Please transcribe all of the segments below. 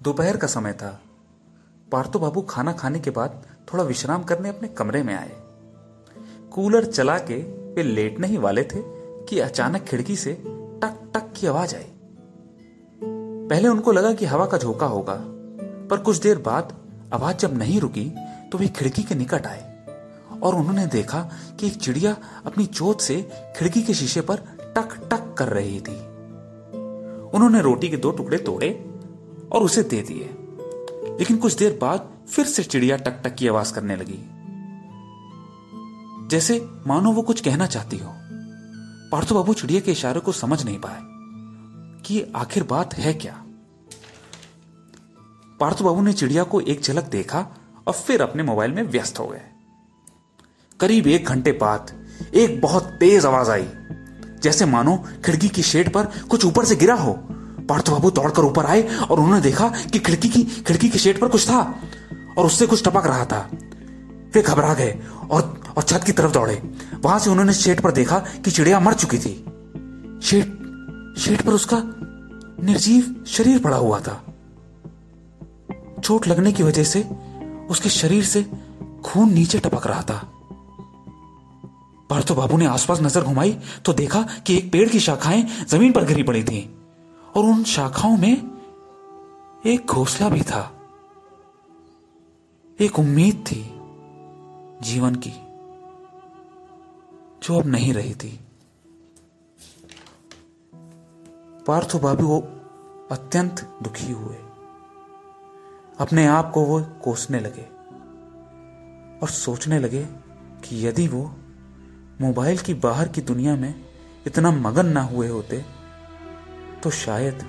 दोपहर का समय था। पार्थो बाबू खाना खाने के बाद थोड़ा विश्राम करने अपने कमरे में आए। कूलर चला के वे लेटने ही वाले थे कि अचानक खिड़की से टक टक की आवाज़ आई। पहले उनको लगा कि हवा का झोंका होगा, पर कुछ देर बाद आवाज़ जब नहीं रुकी तो वे खिड़की के निकट आए और उन्होंने देखा कि एक चिड़िया अपनी चोट से खिड़की के शीशे पर टक टक कर रही थी। उन्होंने रोटी के दो टुकड़े तोड़े और उसे दे दिए। लेकिन कुछ देर बाद फिर से चिड़िया टक टक की आवाज़ करने लगी। जैसे मानो वो कुछ कहना चाहती हो। पार्थो बाबू चिड़िया के इशारे को समझ नहीं पाए कि आखिर बात है क्या। पार्थो बाबू ने चिड़िया को एक झलक देखा और फिर अपने मोबाइल में व्यस्त हो गए। करीब एक घंटे बाद एक बहुत तेज आवाज़ आई, जैसे मानो खिड़की की शेड पर कुछ ऊपर से गिरा हो। पार्थो बाबू दौड़कर ऊपर आए और उन्होंने देखा कि खिड़की की खिड़की की शेड पर कुछ था और उससे कुछ टपक रहा था। वे घबरा गए और और छत की तरफ़ दौड़े। वहाँ से उन्होंने शेड पर देखा कि चिड़िया मर चुकी थी। शेड शेड पर उसका निर्जीव शरीर पड़ा हुआ था। चोट लगने की वजह से उसके शरीर से खून नीचे टपक रहा था। पार्थो बाबू ने आसपास नज़र घुमाई तो देखा कि एक पेड़ की शाखाएँ ज़मीन पर गिरी पड़ी थी। और उन शाखाओं में एक घोसला भी था। एक उम्मीद थी जीवन की, जो अब नहीं रही थी। पार्थो बाबू अत्यंत दुखी हुए। अपने आप को वो कोसने लगे और सोचने लगे कि यदि वो मोबाइल की बाहर की दुनिया में इतना मगन ना हुए होते तो शायद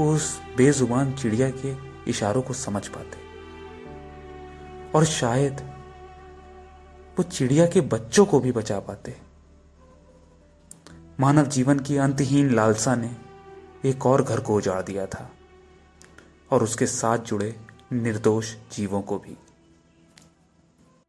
वो उस बेजुबान चिड़िया के इशारों को समझ पाते। और शायद वो चिड़िया के बच्चों को भी बचा पाते। मानव जीवन की अंतहीन लालसा ने एक और घर को उजाड़ दिया था, और उसके साथ जुड़े निर्दोष जीवों को भी।